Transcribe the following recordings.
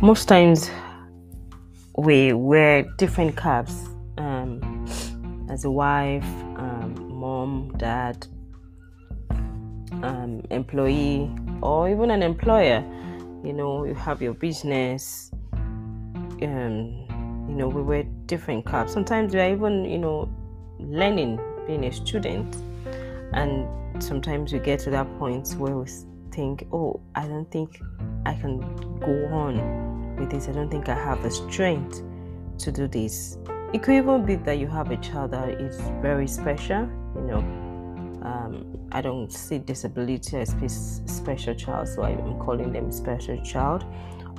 most times we wear different caps um, as a wife, um, mom, dad, um, employee, or even an employer. You know, you have your business. Um, you know, we wear different caps. Sometimes we are even, you know, learning being a student, and sometimes we get to that point where we think, oh, I don't think I can go on this. I don't think I have the strength to do this. It could even be that you have a child that is very special, you know. Um, I don't see disability as special child, so I'm calling them special child.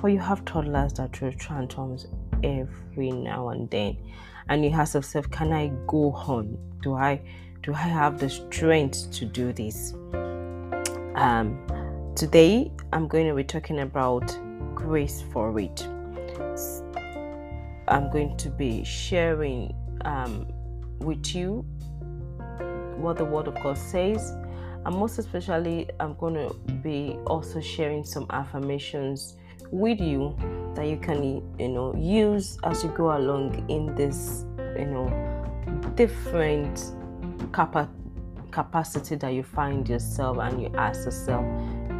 Or you have toddlers that throw tantrums every now and then, and you ask yourself, "Can I go on? Do I, do I have the strength to do this?" Um, today, I'm going to be talking about grace for it. I'm going to be sharing um, with you what the Word of God says, and most especially, I'm going to be also sharing some affirmations with you that you can, you know, use as you go along in this, you know, different capa- capacity that you find yourself, and you ask yourself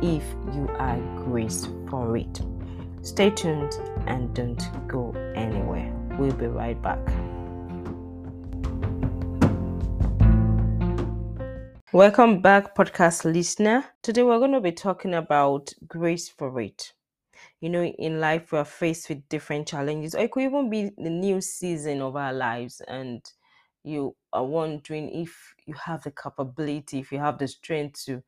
if you are graced for it. Stay tuned and don't go anywhere. We'll be right back. Welcome back, podcast listener. Today we're going to be talking about grace for it. You know, in life, we're faced with different challenges, or it could even be the new season of our lives, and you are wondering if you have the capability, if you have the strength to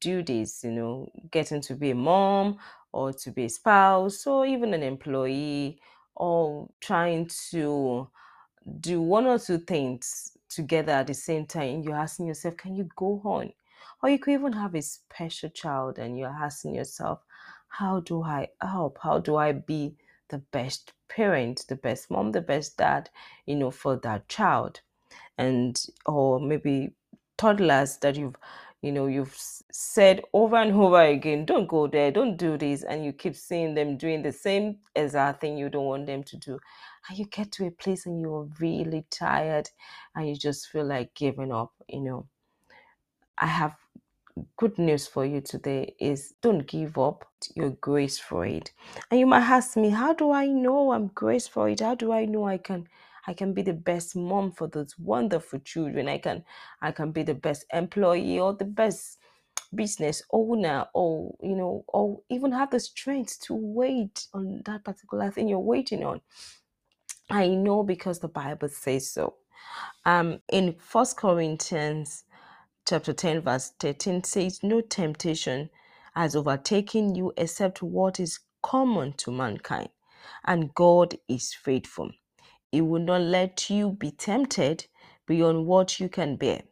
do this, you know, getting to be a mom or to be a spouse or even an employee or trying to do one or two things together at the same time, you're asking yourself, can you go on? Or you could even have a special child and you're asking yourself, how do I help? How do I be the best parent, the best mom, the best dad, you know, for that child? And or maybe toddlers that you've you know you've said over and over again don't go there don't do this and you keep seeing them doing the same exact thing you don't want them to do. And you get to a place and you're really tired and you just feel like giving up you know. I have good news for you today is don't give up your grace for it. And you might ask me how do i know i'm grace for it? How do i know i can I can be the best mom for those wonderful children. I can I can be the best employee or the best business owner or you know or even have the strength to wait on that particular thing you're waiting on. I know because the Bible says so. Um in First Corinthians chapter 10 verse 13 says no temptation has overtaken you except what is common to mankind and God is faithful he will not let you be tempted beyond what you can bear.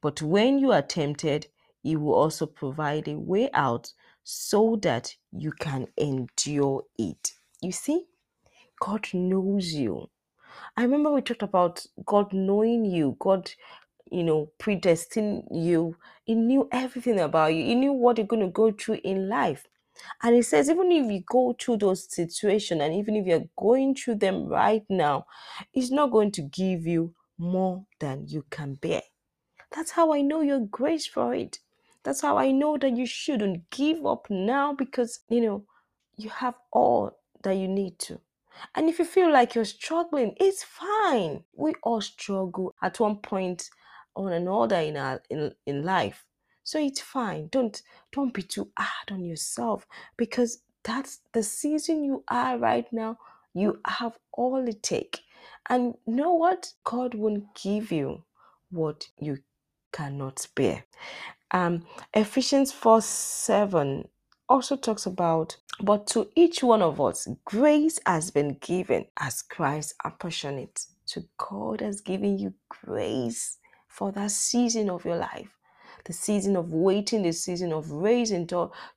But when you are tempted, He will also provide a way out so that you can endure it. You see, God knows you. I remember we talked about God knowing you, God, you know, predestined you. He knew everything about you, He knew what you're going to go through in life. And it says, even if you go through those situations and even if you're going through them right now, it's not going to give you more than you can bear. That's how I know you're grace for it. That's how I know that you shouldn't give up now because, you know, you have all that you need to. And if you feel like you're struggling, it's fine. We all struggle at one point or another in our in, in life. So it's fine. Don't don't be too hard on yourself because that's the season you are right now. You have all it take. And know what? God won't give you what you cannot bear. Um, Ephesians 4 7 also talks about, but to each one of us, grace has been given as Christ apportioned. So God has given you grace for that season of your life the season of waiting, the season of raising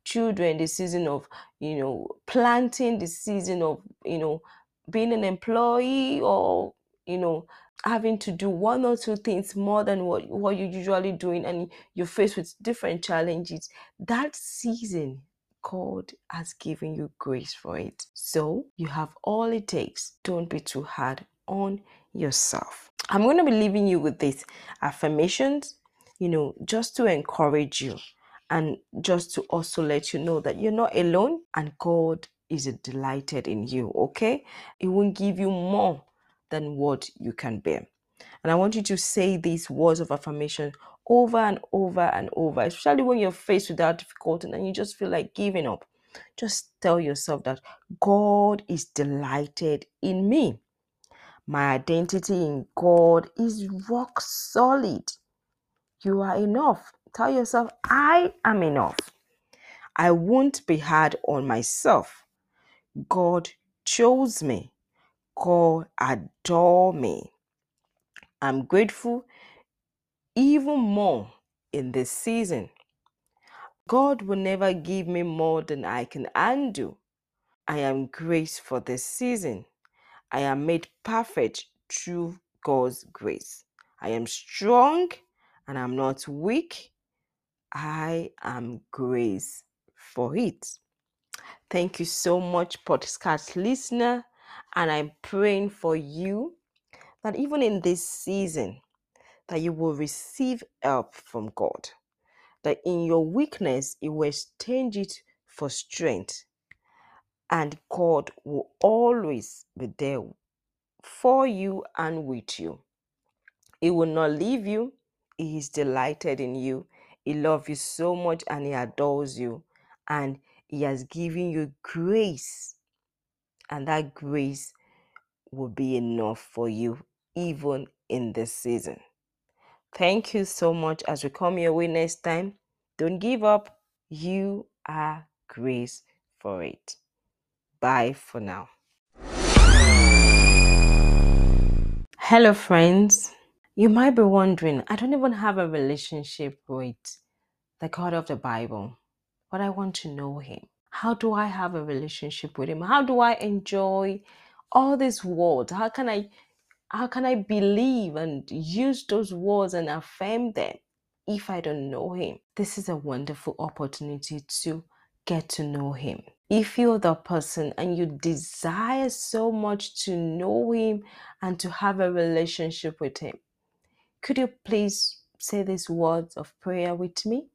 children, the season of, you know, planting, the season of, you know, being an employee or, you know, having to do one or two things more than what, what you're usually doing and you're faced with different challenges. That season, God has given you grace for it. So you have all it takes. Don't be too hard on yourself. I'm going to be leaving you with these affirmations, you know, just to encourage you and just to also let you know that you're not alone and God is delighted in you, okay? It won't give you more than what you can bear. And I want you to say these words of affirmation over and over and over, especially when you're faced with that difficulty and you just feel like giving up. Just tell yourself that God is delighted in me. My identity in God is rock solid. You are enough. Tell yourself, I am enough. I won't be hard on myself. God chose me. God adore me. I'm grateful even more in this season. God will never give me more than I can undo. I am grace for this season. I am made perfect through God's grace. I am strong and I'm not weak. I am grace for it. Thank you so much, podcast listener. And I'm praying for you that even in this season, that you will receive help from God. That in your weakness, you will exchange it for strength. And God will always be there for you and with you. He will not leave you. He is delighted in you. He loves you so much and he adores you. And he has given you grace. And that grace will be enough for you even in this season. Thank you so much as we come your way next time. Don't give up. You are grace for it. Bye for now. Hello, friends. You might be wondering, I don't even have a relationship with the God of the Bible, but I want to know Him. How do I have a relationship with Him? How do I enjoy all these words? How can I how can I believe and use those words and affirm them if I don't know Him? This is a wonderful opportunity to get to know Him. If you're the person and you desire so much to know Him and to have a relationship with Him, could you please say these words of prayer with me?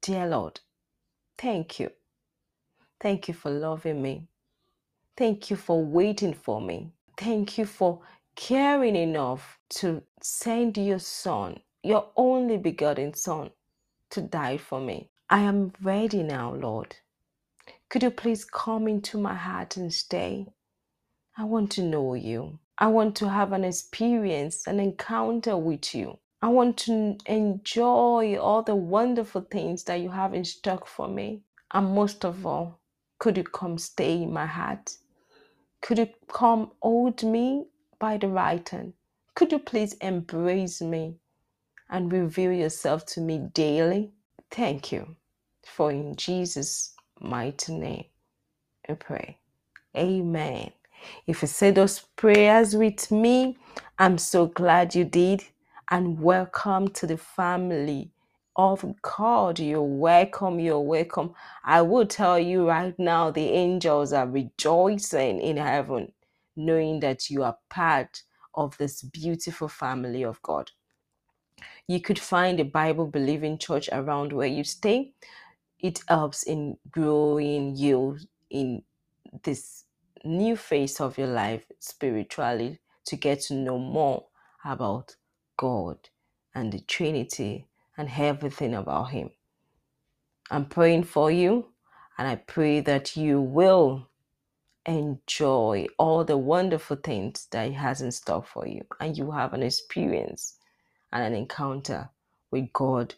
Dear Lord, thank you. Thank you for loving me. Thank you for waiting for me. Thank you for caring enough to send your son, your only begotten son, to die for me. I am ready now, Lord. Could you please come into my heart and stay? I want to know you. I want to have an experience, an encounter with you. I want to enjoy all the wonderful things that you have in stock for me. And most of all, could you come stay in my heart? Could you come hold me by the right hand? Could you please embrace me and reveal yourself to me daily? Thank you. For in Jesus' mighty name, I pray. Amen. If you say those prayers with me, I'm so glad you did. And welcome to the family of God. You're welcome. You're welcome. I will tell you right now, the angels are rejoicing in heaven, knowing that you are part of this beautiful family of God. You could find a Bible believing church around where you stay. It helps in growing you in this new phase of your life spiritually to get to know more about God and the Trinity and everything about Him. I'm praying for you and I pray that you will enjoy all the wonderful things that He has in store for you and you have an experience and an encounter with God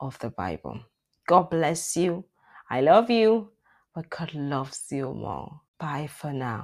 of the Bible. God bless you. I love you, but God loves you more. Bye for now.